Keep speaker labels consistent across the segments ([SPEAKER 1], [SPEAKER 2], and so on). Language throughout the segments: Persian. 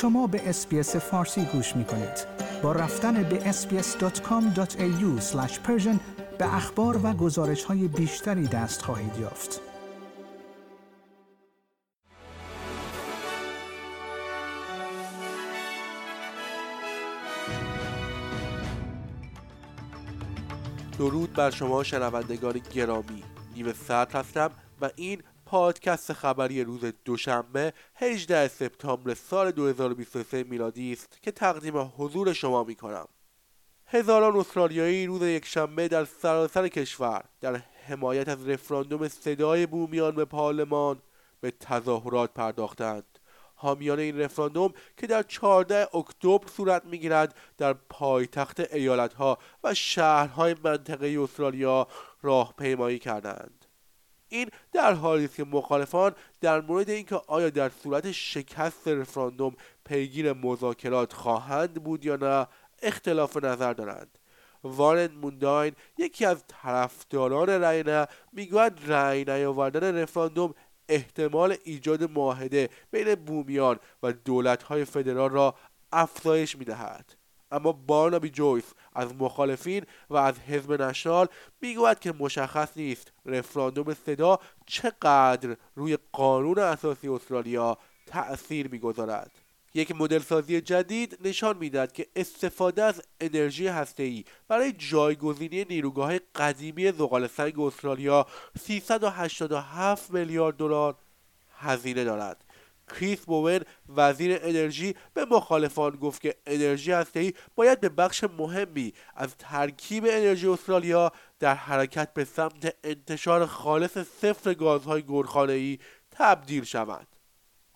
[SPEAKER 1] شما به اسپیس فارسی گوش می کنید. با رفتن به sbs.com.au به اخبار و گزارش های بیشتری دست خواهید یافت.
[SPEAKER 2] درود بر شما شنوندگان گرامی نیمه ساعت هستم و این پادکست خبری روز دوشنبه 18 سپتامبر سال 2023 میلادی است که تقدیم حضور شما می کنم. هزاران استرالیایی روز یکشنبه در سراسر کشور در حمایت از رفراندوم صدای بومیان به پارلمان به تظاهرات پرداختند. حامیان این رفراندوم که در 14 اکتبر صورت می‌گیرد در پایتخت ایالتها و شهرهای منطقه استرالیا راهپیمایی کردند. این در حالی است که مخالفان در مورد اینکه آیا در صورت شکست رفراندوم پیگیر مذاکرات خواهند بود یا نه اختلاف نظر دارند. وارن مونداین یکی از طرفداران رأی نه می‌گوید رأی نیاوردن رفراندوم احتمال ایجاد معاهده بین بومیان و دولتهای فدرال را افزایش می‌دهد. اما بارنابی جویس از مخالفین و از حزب نشنال می‌گوید که مشخص نیست رفراندوم صدا چقدر روی قانون اساسی استرالیا تأثیر می‌گذارد. یک مدل سازی جدید نشان می‌دهد که استفاده از انرژی هسته‌ای برای جایگزینی نیروگاه قدیمی زغال سنگ استرالیا 387 میلیارد دلار هزینه دارد. کریس بوون وزیر انرژی به مخالفان گفت که انرژی هسته‌ای باید به بخش مهمی از ترکیب انرژی استرالیا در حرکت به سمت انتشار خالص صفر گازهای گلخانه‌ای تبدیل شود.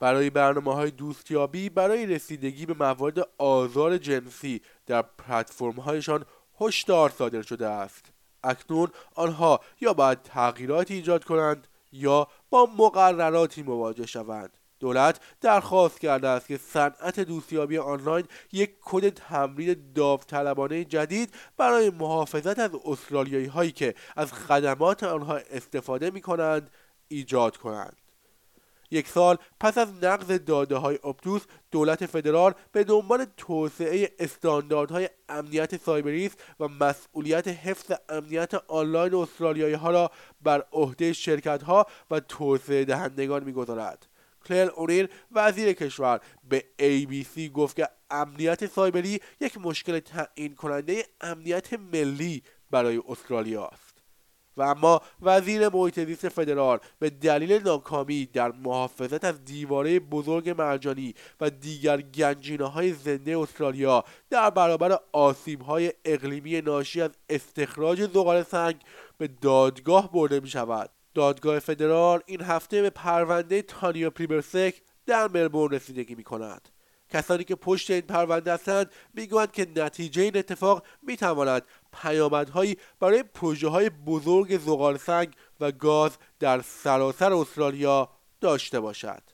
[SPEAKER 2] برای برنامه های دوستیابی برای رسیدگی به موارد آزار جنسی در پلتفرم هایشان هشدار صادر شده است. اکنون آنها یا باید تغییراتی ایجاد کنند یا با مقرراتی مواجه شوند. دولت درخواست کرده است که صنعت دوستیابی آنلاین یک کد تمرین داوطلبانه جدید برای محافظت از استرالیایی هایی که از خدمات آنها استفاده می کنند ایجاد کنند. یک سال پس از نقض داده های اپتوس دولت فدرال به دنبال توسعه استانداردهای امنیت سایبری و مسئولیت حفظ امنیت آنلاین استرالیایی ها را بر عهده شرکت ها و توسعه دهندگان می‌گذارد. کلر اونیل وزیر کشور. به ABC گفت که امنیت سایبری یک مشکل تعیین کننده امنیت ملی برای استرالیا است. و اما وزیر محیط زیست فدرال به دلیل ناکامی در محافظت از دیواره بزرگ مرجانی و دیگر گنجینه های زنده استرالیا در برابر آسیب های اقلیمی ناشی از استخراج زغال سنگ به دادگاه برده می شود دادگاه فدرال این هفته به پرونده تانیا پریبرسک در ملبورن رسیدگی می کند. کسانی که پشت این پرونده هستند می‌گویند که نتیجه این اتفاق می‌تواند پیامدهایی برای پروژه های بزرگ زغال سنگ و گاز در سراسر استرالیا داشته باشد.